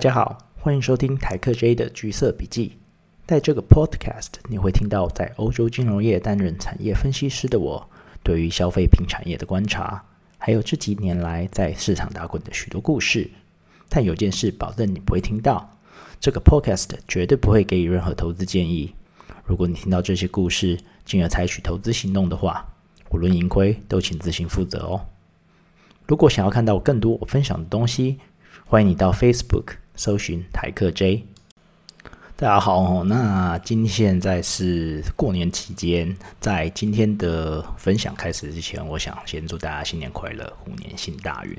大家好，欢迎收听台客 J 的橘色笔记。在这个 Podcast，你会听到在欧洲金融业担任产业分析师的我，对于消费品产业的观察，还有这几年来在市场打滚的许多故事。但有件事保证你不会听到，这个 Podcast 绝对不会给予任何投资建议。如果你听到这些故事，进而采取投资行动的话，无论盈亏都请自行负责哦。如果想要看到更多我分享的东西，欢迎你到 Facebook 搜寻台客 J。大家好，那今现在是过年期间，在今天的分享开始之前，我想先祝大家新年快乐，虎年行大运。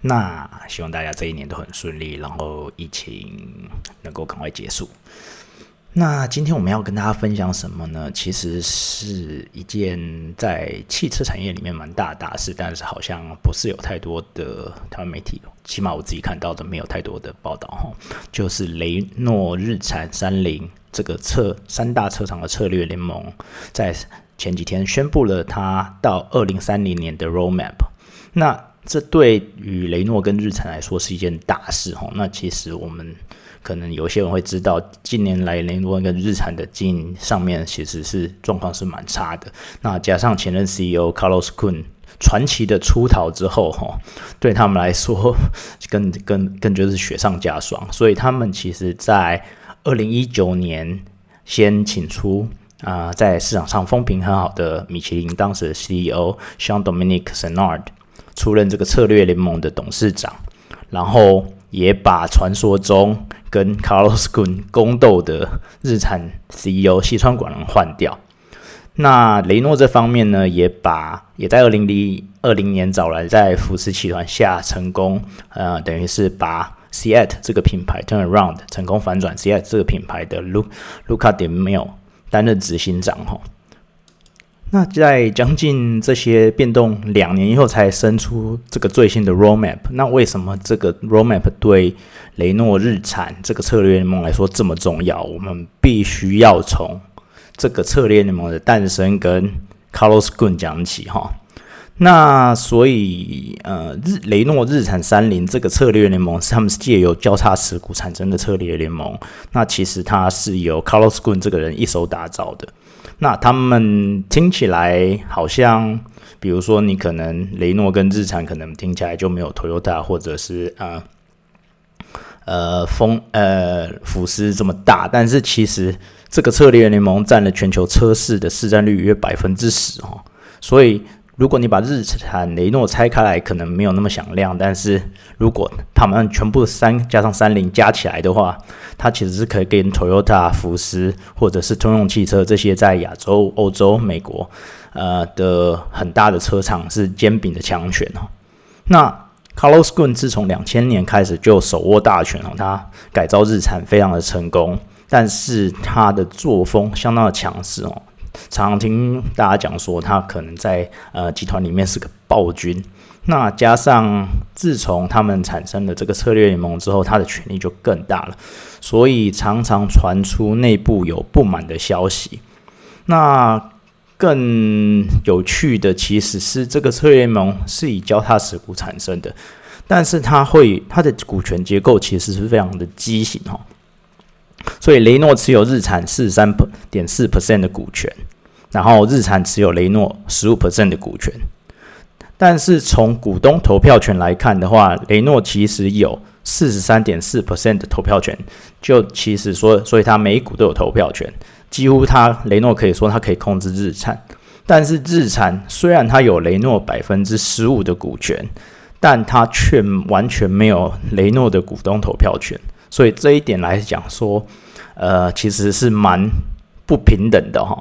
那希望大家这一年都很顺利，然后疫情能够赶快结束。那今天我们要跟大家分享什么呢？其实是一件在汽车产业里面蛮大的大事，但是好像不是有太多的台湾媒体，起码我自己看到的没有太多的报道哈。就是雷诺、日产、三菱这个车三大车厂的策略联盟，在前几天宣布了它到二零三零年的 roadmap。那这对于雷诺跟日产来说是一件大事哈。那其实我们。可能有些人会知道，近年来雷诺跟日产的经营上面其实是状况是蛮差的。那加上前任 CEO Carlos Kun 传奇的出逃之后，哈，对他们来说 更更更就是雪上加霜。所以他们其实在二零一九年先请出啊，在市场上风评很好的米其林当时的 CEO Sean Dominic Senard 出任这个策略联盟的董事长，然后也把传说中跟 Carlos g u n 宫斗的日产 CEO 西川广人换掉。那雷诺这方面呢，也把也在二零零二零年找来在福斯集团下成功，呃，等于是把 c a t 这个品牌 turn around 成功反转 c a t 这个品牌的 Luca Luca De Mio 担任执行长哈。那在将近这些变动两年以后，才生出这个最新的 roadmap。那为什么这个 roadmap 对雷诺、日产这个策略联盟来说这么重要？我们必须要从这个策略联盟的诞生跟 Carlos Ghosn 讲起哈。那所以呃，日雷诺、日产、三菱这个策略联盟是他们是借由交叉持股产生的策略联盟。那其实它是由 Carlos Ghosn 这个人一手打造的。那他们听起来好像，比如说你可能雷诺跟日产可能听起来就没有 Toyota 或者是呃呃风呃福斯这么大，但是其实这个策略联盟占了全球车市的市占率约百分之十哦，所以。如果你把日产、雷诺拆开来，可能没有那么响亮。但是如果他们全部三加上三菱加起来的话，它其实是可以跟 Toyota、福斯或者是通用汽车这些在亚洲、欧洲、美国呃的很大的车厂是兼并的强权哦。那 Carlos Ghosn 自从两千年开始就手握大权哦，他改造日产非常的成功，但是他的作风相当的强势哦。常常听大家讲说，他可能在呃集团里面是个暴君。那加上自从他们产生了这个策略联盟之后，他的权力就更大了，所以常常传出内部有不满的消息。那更有趣的其实是，这个策略联盟是以交叉持股产生的，但是它会它的股权结构其实是非常的畸形哈。所以雷诺持有日产四十三点四 percent 的股权，然后日产持有雷诺十五 percent 的股权。但是从股东投票权来看的话，雷诺其实有四十三点四 percent 的投票权。就其实说，所以他每股都有投票权，几乎他雷诺可以说他可以控制日产。但是日产虽然他有雷诺百分之十五的股权，但他却完全没有雷诺的股东投票权。所以这一点来讲说，呃，其实是蛮不平等的哈。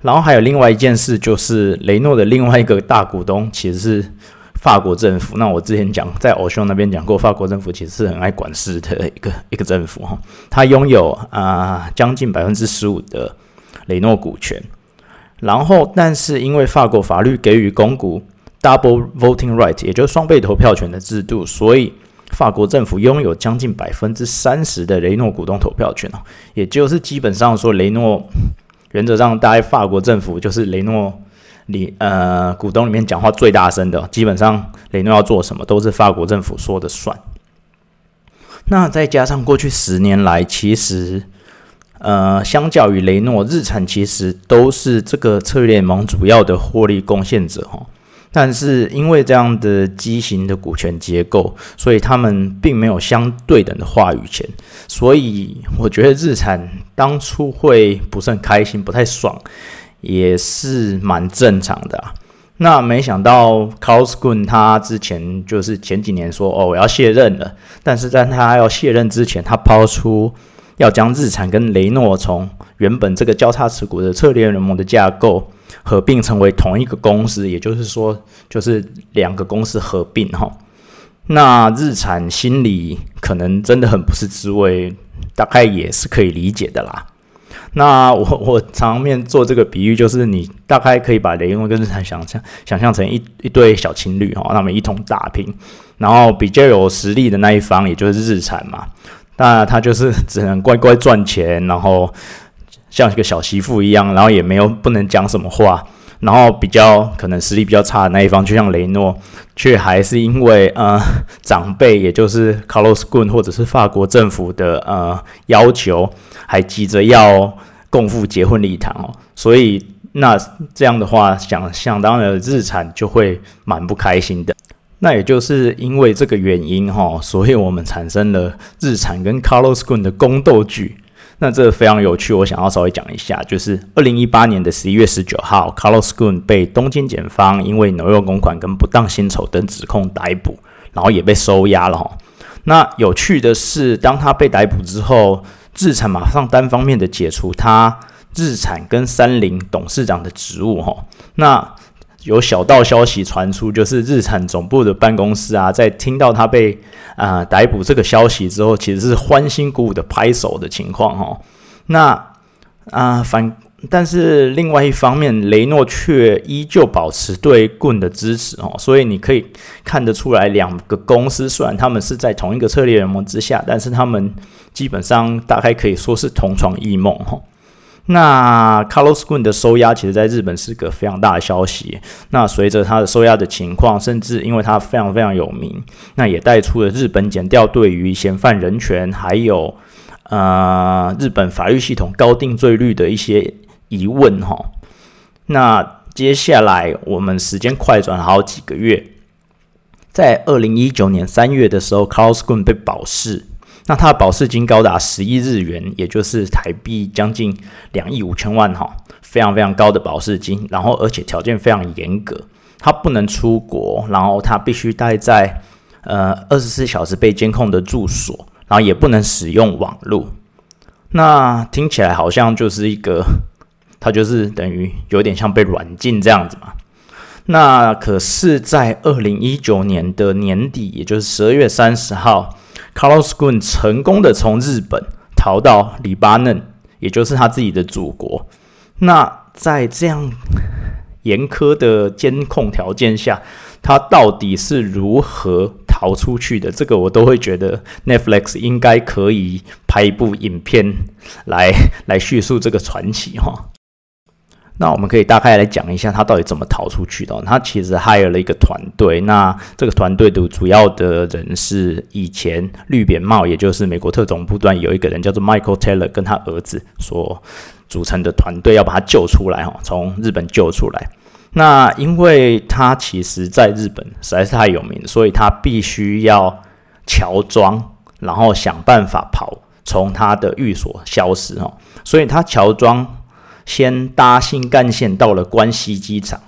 然后还有另外一件事，就是雷诺的另外一个大股东其实是法国政府。那我之前讲在欧兄那边讲过，法国政府其实是很爱管事的一个 一个政府哈。他拥有啊将近百分之十五的雷诺股权。然后，但是因为法国法律给予公股 double voting right，也就是双倍投票权的制度，所以。法国政府拥有将近百分之三十的雷诺股东投票权哦，也就是基本上说，雷诺原则上，大概法国政府就是雷诺里呃股东里面讲话最大声的，基本上雷诺要做什么都是法国政府说的算。那再加上过去十年来，其实呃，相较于雷诺，日产其实都是这个策略联盟主要的获利贡献者哈。但是因为这样的畸形的股权结构，所以他们并没有相对等的话语权。所以我觉得日产当初会不是很开心，不太爽，也是蛮正常的。那没想到 c a r l s g u n 他之前就是前几年说哦我要卸任了，但是在他要卸任之前，他抛出要将日产跟雷诺从原本这个交叉持股的策略联盟的架构合并成为同一个公司，也就是说就是两个公司合并哈。那日产心里可能真的很不是滋味，大概也是可以理解的啦。那我 我常面做这个比喻，就是你大概可以把雷诺跟日产想象想象成一一对小情侣哈，他们一同打拼，然后比较有实力的那一方，也就是日产嘛，那他就是只能乖乖赚钱，然后像一个小媳妇一样，然后也没有不能讲什么话，然后比较可能实力比较差的那一方，就像雷诺，却还是因为呃 长辈，也就是 Carlos Ghosn 或者是法国政府的呃要求。还急着要共赴结婚礼堂哦，所以那这样的话，想想当然日产就会蛮不开心的。那也就是因为这个原因哈，所以我们产生了日产跟 Carlos Ghosn 的宫斗剧。那这个非常有趣，我想要稍微讲一下，就是二零一八年的十一月十九号，Carlos Ghosn 被东京检方因为挪用公款跟不当薪酬等指控逮捕，然后也被收押了哈。那有趣的是，当他被逮捕之后。日产马上单方面的解除他日产跟三菱董事长的职务，哈，那有小道消息传出，就是日产总部的办公室啊，在听到他被啊逮捕这个消息之后，其实是欢欣鼓舞的拍手的情况，哈，那啊反。但是另外一方面，雷诺却依旧保持对棍的支持哦，所以你可以看得出来，两个公司虽然他们是在同一个策略联盟之下，但是他们基本上大概可以说是同床异梦哈。那 Carlos Gun 的收押，其实在日本是个非常大的消息。那随着他的收押的情况，甚至因为他非常非常有名，那也带出了日本检调对于嫌犯人权还有呃日本法律系统高定罪率的一些。疑问哈，那接下来我们时间快转好几个月，在二零一九年三月的时候，Carlos Gun 被保释，那他的保释金高达十亿日元，也就是台币将近两亿五千万哈，非常非常高的保释金，然后而且条件非常严格，他不能出国，然后他必须待在呃二十四小时被监控的住所，然后也不能使用网络，那听起来好像就是一个。他就是等于有点像被软禁这样子嘛。那可是，在二零一九年的年底，也就是十二月三十号，Carlos Ghosn 成功的从日本逃到黎巴嫩，也就是他自己的祖国。那在这样严苛的监控条件下，他到底是如何逃出去的？这个我都会觉得 Netflix 应该可以拍一部影片来来叙述这个传奇哈。那我们可以大概来讲一下他到底怎么逃出去的。他其实 hire 了一个团队，那这个团队的主要的人是以前绿扁帽，也就是美国特种部队有一个人叫做 Michael Taylor，跟他儿子所组成的团队，要把他救出来哈，从日本救出来。那因为他其实在日本实在是太有名，所以他必须要乔装，然后想办法跑，从他的寓所消失哈。所以他乔装。先搭新干线到了关西机场，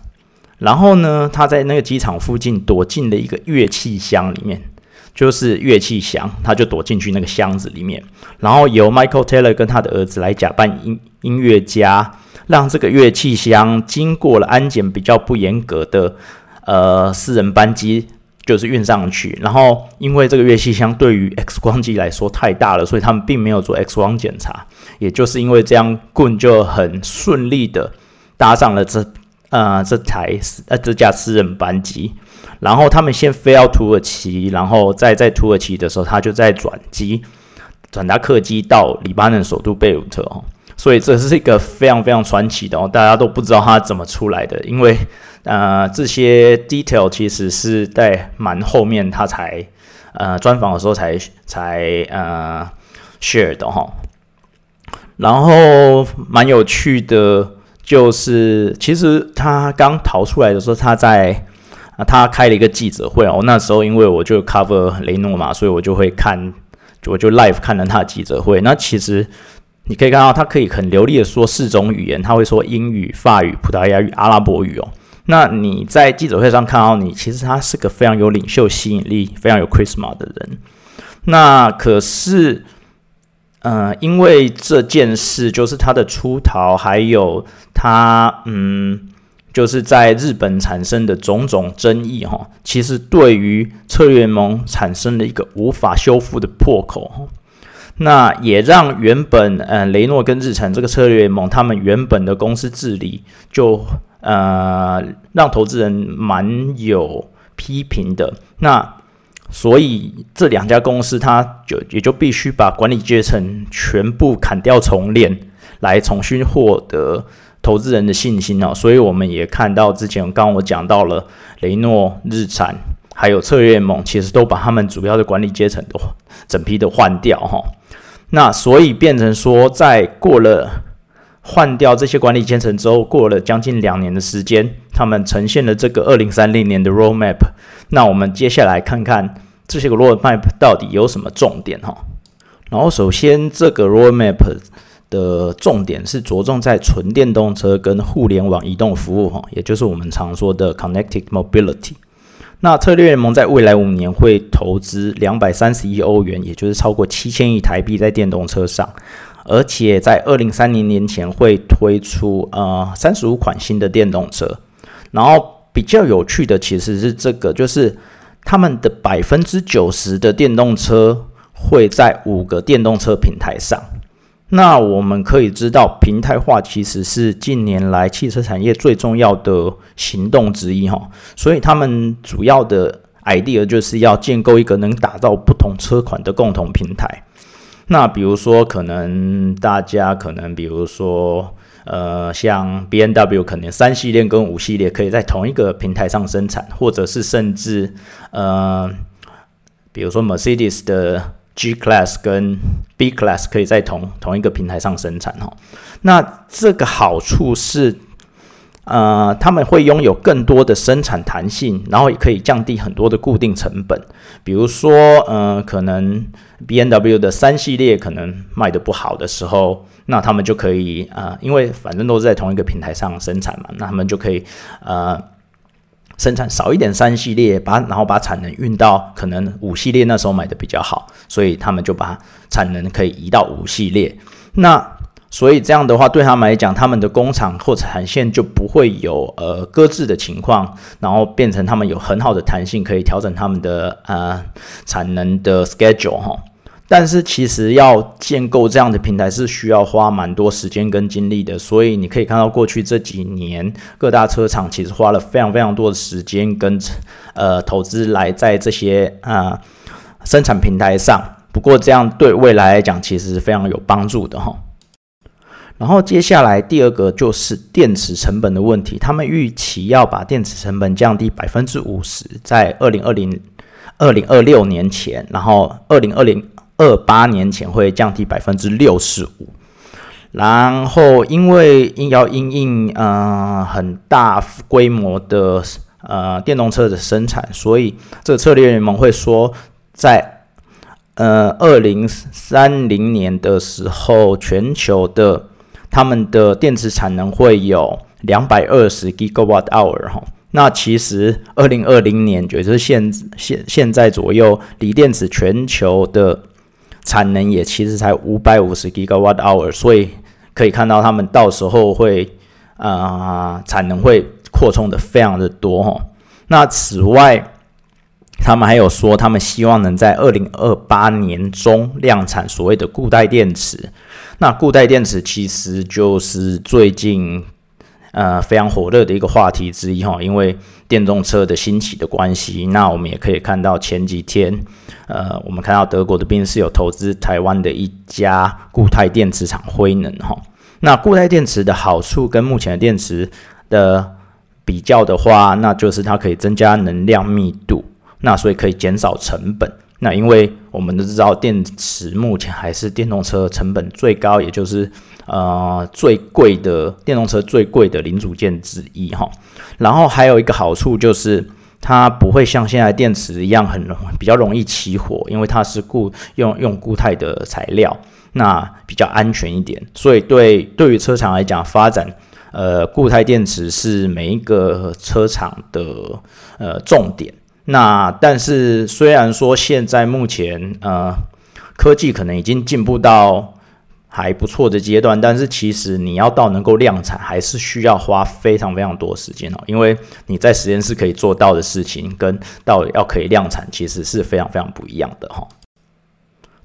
然后呢，他在那个机场附近躲进了一个乐器箱里面，就是乐器箱，他就躲进去那个箱子里面，然后由 Michael Taylor 跟他的儿子来假扮音音乐家，让这个乐器箱经过了安检比较不严格的呃私人班机。就是运上去，然后因为这个乐器箱对于 X 光机来说太大了，所以他们并没有做 X 光检查。也就是因为这样，棍就很顺利的搭上了这呃这台呃这架私人班机。然后他们先飞到土耳其，然后再在土耳其的时候，他就在转机转达客机到黎巴嫩首都贝鲁特哦。所以这是一个非常非常传奇的哦，大家都不知道它怎么出来的，因为呃这些 detail 其实是在蛮后面他才呃专访的时候才才呃 share 的哈。然后蛮有趣的，就是其实他刚逃出来的时候，他在啊他开了一个记者会哦，那时候因为我就 cover 雷诺嘛，所以我就会看，我就 live 看了他的记者会，那其实。你可以看到，他可以很流利的说四种语言，他会说英语、法语、葡萄牙语、阿拉伯语哦。那你在记者会上看到你，其实他是个非常有领袖吸引力、非常有 charisma 的人。那可是，呃，因为这件事，就是他的出逃，还有他，嗯，就是在日本产生的种种争议哈，其实对于策略联盟产生了一个无法修复的破口那也让原本呃雷诺跟日产这个策略联盟，他们原本的公司治理就呃让投资人蛮有批评的。那所以这两家公司，它就也就必须把管理阶层全部砍掉重练，来重新获得投资人的信心哦。所以我们也看到之前刚我讲到了雷诺、日产还有策略联盟，其实都把他们主要的管理阶层都整批的换掉哈。那所以变成说，在过了换掉这些管理阶层之后，过了将近两年的时间，他们呈现了这个二零三零年的 roadmap。那我们接下来看看这些个 roadmap 到底有什么重点哈。然后首先，这个 roadmap 的重点是着重在纯电动车跟互联网移动服务哈，也就是我们常说的 connected mobility。那策略联盟在未来五年会投资两百三十亿欧元，也就是超过七千亿台币在电动车上，而且在二零三零年前会推出呃三十五款新的电动车。然后比较有趣的其实是这个，就是他们的百分之九十的电动车会在五个电动车平台上。那我们可以知道，平台化其实是近年来汽车产业最重要的行动之一哈。所以他们主要的 idea 就是要建构一个能打造不同车款的共同平台。那比如说，可能大家可能比如说，呃，像 B N W 可能三系列跟五系列可以在同一个平台上生产，或者是甚至呃，比如说 Mercedes 的。G Class 跟 B Class 可以在同同一个平台上生产哈，那这个好处是，呃，他们会拥有更多的生产弹性，然后也可以降低很多的固定成本。比如说，呃，可能 B N W 的三系列可能卖的不好的时候，那他们就可以啊，因为反正都是在同一个平台上生产嘛，那他们就可以呃。生产少一点三系列，把然后把产能运到可能五系列那时候买的比较好，所以他们就把产能可以移到五系列。那所以这样的话，对他们来讲，他们的工厂或产线就不会有呃搁置的情况，然后变成他们有很好的弹性，可以调整他们的呃产能的 schedule 哈。但是其实要建构这样的平台是需要花蛮多时间跟精力的，所以你可以看到过去这几年各大车厂其实花了非常非常多的时间跟呃投资来在这些啊生产平台上。不过这样对未来来讲其实是非常有帮助的哈。然后接下来第二个就是电池成本的问题，他们预期要把电池成本降低百分之五十，在二零二零二零二六年前，然后二零二零。二八年前会降低百分之六十五，然后因为因要因应呃很大规模的呃电动车的生产，所以这个策略联盟会说，在呃二零三零年的时候，全球的他们的电池产能会有两百二十 gigawatt hour 哈。那其实二零二零年也就是现现现在左右，锂电池全球的产能也其实才五百五十 gigawatt hour，所以可以看到他们到时候会啊产能会扩充的非常的多哈。那此外，他们还有说他们希望能在二零二八年中量产所谓的固态电池。那固态电池其实就是最近。呃，非常火热的一个话题之一哈，因为电动车的兴起的关系，那我们也可以看到前几天，呃，我们看到德国的宾士有投资台湾的一家固态电池厂辉能哈，那固态电池的好处跟目前的电池的比较的话，那就是它可以增加能量密度，那所以可以减少成本。那因为我们都知道，电池目前还是电动车成本最高，也就是呃最贵的电动车最贵的零组件之一哈。然后还有一个好处就是，它不会像现在电池一样很容比较容易起火，因为它是固用用固态的材料，那比较安全一点。所以对对于车厂来讲，发展呃固态电池是每一个车厂的呃重点。那但是虽然说现在目前呃科技可能已经进步到还不错的阶段，但是其实你要到能够量产，还是需要花非常非常多时间哦。因为你在实验室可以做到的事情，跟到要可以量产，其实是非常非常不一样的哈。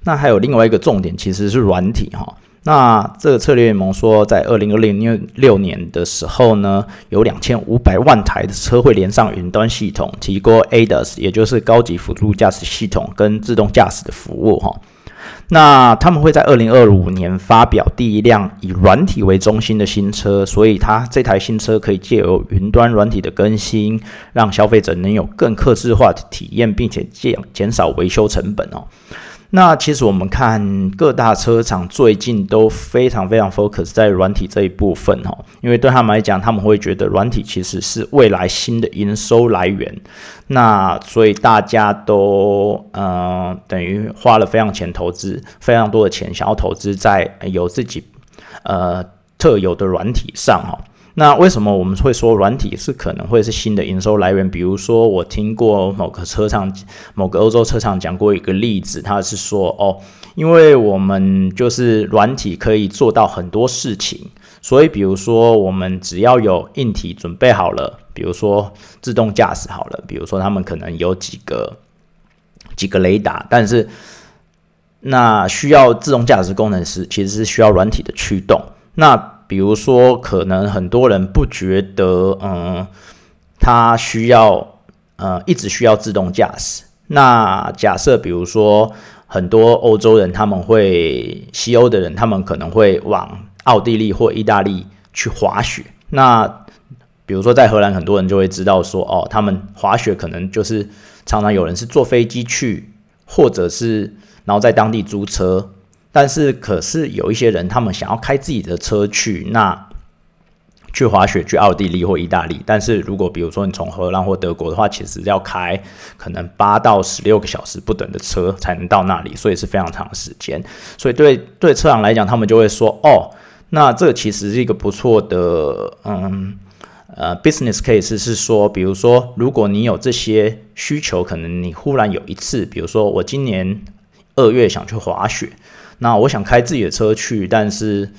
那还有另外一个重点，其实是软体哈。那这个策略联盟说，在二零二零六年的时候呢，有两千五百万台的车会连上云端系统，提供 ADAS，也就是高级辅助驾驶系统跟自动驾驶的服务哈。那他们会在二零二五年发表第一辆以软体为中心的新车，所以它这台新车可以借由云端软体的更新，让消费者能有更客制化的体验，并且减减少维修成本哦。那其实我们看各大车厂最近都非常非常 focus 在软体这一部分哈，因为对他们来讲，他们会觉得软体其实是未来新的营收来源。那所以大家都呃等于花了非常钱投资非常多的钱，想要投资在有自己呃特有的软体上哈。那为什么我们会说软体是可能会是新的营收来源？比如说，我听过某个车厂、某个欧洲车厂讲过一个例子，他是说，哦，因为我们就是软体可以做到很多事情，所以比如说，我们只要有硬体准备好了，比如说自动驾驶好了，比如说他们可能有几个几个雷达，但是那需要自动驾驶功能是其实是需要软体的驱动，那。比如说，可能很多人不觉得，嗯，他需要，呃，一直需要自动驾驶。那假设，比如说，很多欧洲人他们会，西欧的人他们可能会往奥地利或意大利去滑雪。那比如说，在荷兰，很多人就会知道说，哦，他们滑雪可能就是常常有人是坐飞机去，或者是然后在当地租车。但是，可是有一些人，他们想要开自己的车去那去滑雪，去奥地利或意大利。但是如果比如说你从荷兰或德国的话，其实要开可能八到十六个小时不等的车才能到那里，所以是非常长时间。所以对对车厂来讲，他们就会说：“哦，那这其实是一个不错的，嗯呃，business case 是说，比如说如果你有这些需求，可能你忽然有一次，比如说我今年二月想去滑雪。”那我想开自己的车去，但是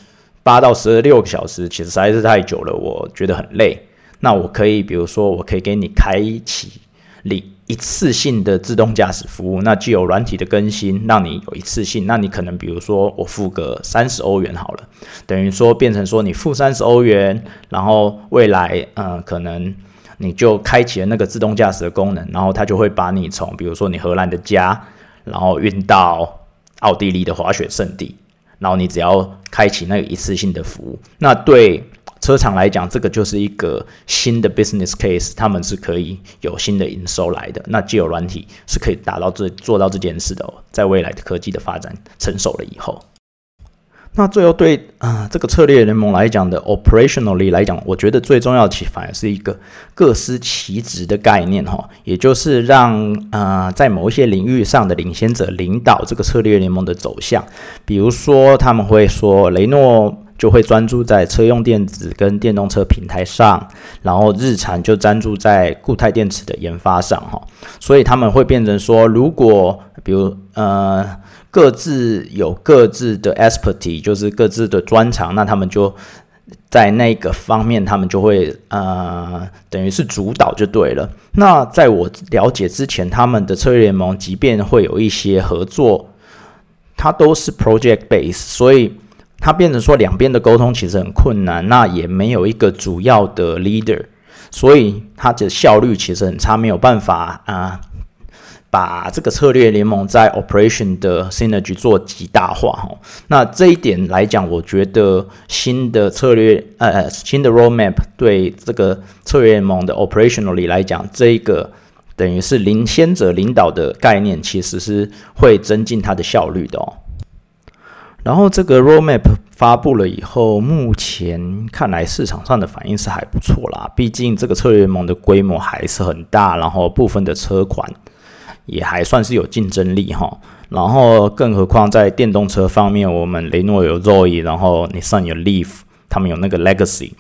八到十六个小时其实实在是太久了，我觉得很累。那我可以，比如说，我可以给你开启一一次性的自动驾驶服务，那既有软体的更新，让你有一次性。那你可能比如说，我付个三十欧元好了，等于说变成说你付三十欧元，然后未来嗯，可能你就开启了那个自动驾驶的功能，然后它就会把你从比如说你荷兰的家，然后运到。奥地利的滑雪圣地，然后你只要开启那个一次性的服务，那对车厂来讲，这个就是一个新的 business case，他们是可以有新的营收来的。那既有软体是可以达到这做到这件事的，哦，在未来的科技的发展成熟了以后。那最后对啊这个策略联盟来讲的 operationally 来讲，我觉得最重要其反而是一个各司其职的概念哈，也就是让啊在某一些领域上的领先者领导这个策略联盟的走向。比如说他们会说雷诺就会专注在车用电子跟电动车平台上，然后日产就专注在固态电池的研发上哈，所以他们会变成说，如果比如呃。各自有各自的 expertise，就是各自的专长，那他们就在那个方面，他们就会呃，等于是主导就对了。那在我了解之前，他们的策略联盟，即便会有一些合作，它都是 project base，所以它变成说两边的沟通其实很困难，那也没有一个主要的 leader，所以它的效率其实很差，没有办法啊。把这个策略联盟在 operation 的 synergy 做极大化哈。那这一点来讲，我觉得新的策略呃新的 roadmap 对这个策略联盟的 operationally 来讲，这一个等于是领先者领导的概念，其实是会增进它的效率的哦。然后这个 roadmap 发布了以后，目前看来市场上的反应是还不错啦。毕竟这个策略联盟的规模还是很大，然后部分的车款。也还算是有竞争力哈，然后更何况在电动车方面，我们雷诺有 Zoe，然后 Nissan 有 Leaf，他们有那个 Legacy，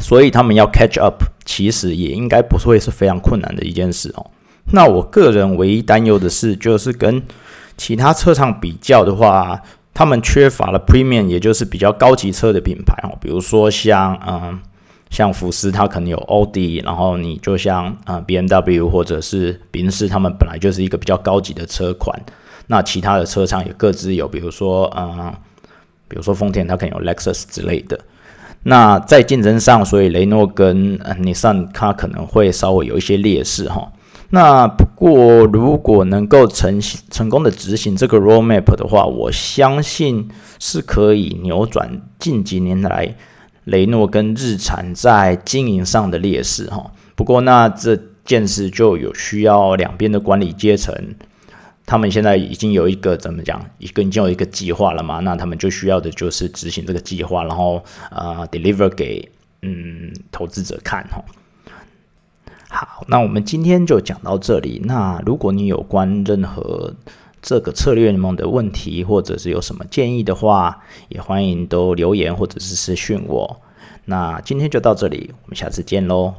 所以他们要 catch up，其实也应该不会是非常困难的一件事哦。那我个人唯一担忧的是，就是跟其他车厂比较的话，他们缺乏了 Premium，也就是比较高级车的品牌哦，比如说像嗯。像福斯，它可能有奥迪，然后你就像啊 B M W 或者是宾士，他们本来就是一个比较高级的车款。那其他的车厂也各自有，比如说嗯，比如说丰田，它可能有 Lexus 之类的。那在竞争上，所以雷诺跟呃 Nissan 它可能会稍微有一些劣势哈。那不过如果能够成成功的执行这个 roadmap 的话，我相信是可以扭转近几年来。雷诺跟日产在经营上的劣势，哈。不过那这件事就有需要两边的管理阶层，他们现在已经有一个怎么讲，一个已经有一个计划了嘛？那他们就需要的就是执行这个计划，然后呃，deliver 给嗯投资者看，哈。好，那我们今天就讲到这里。那如果你有关任何这个策略联盟的问题，或者是有什么建议的话，也欢迎都留言或者是私讯我。那今天就到这里，我们下次见喽。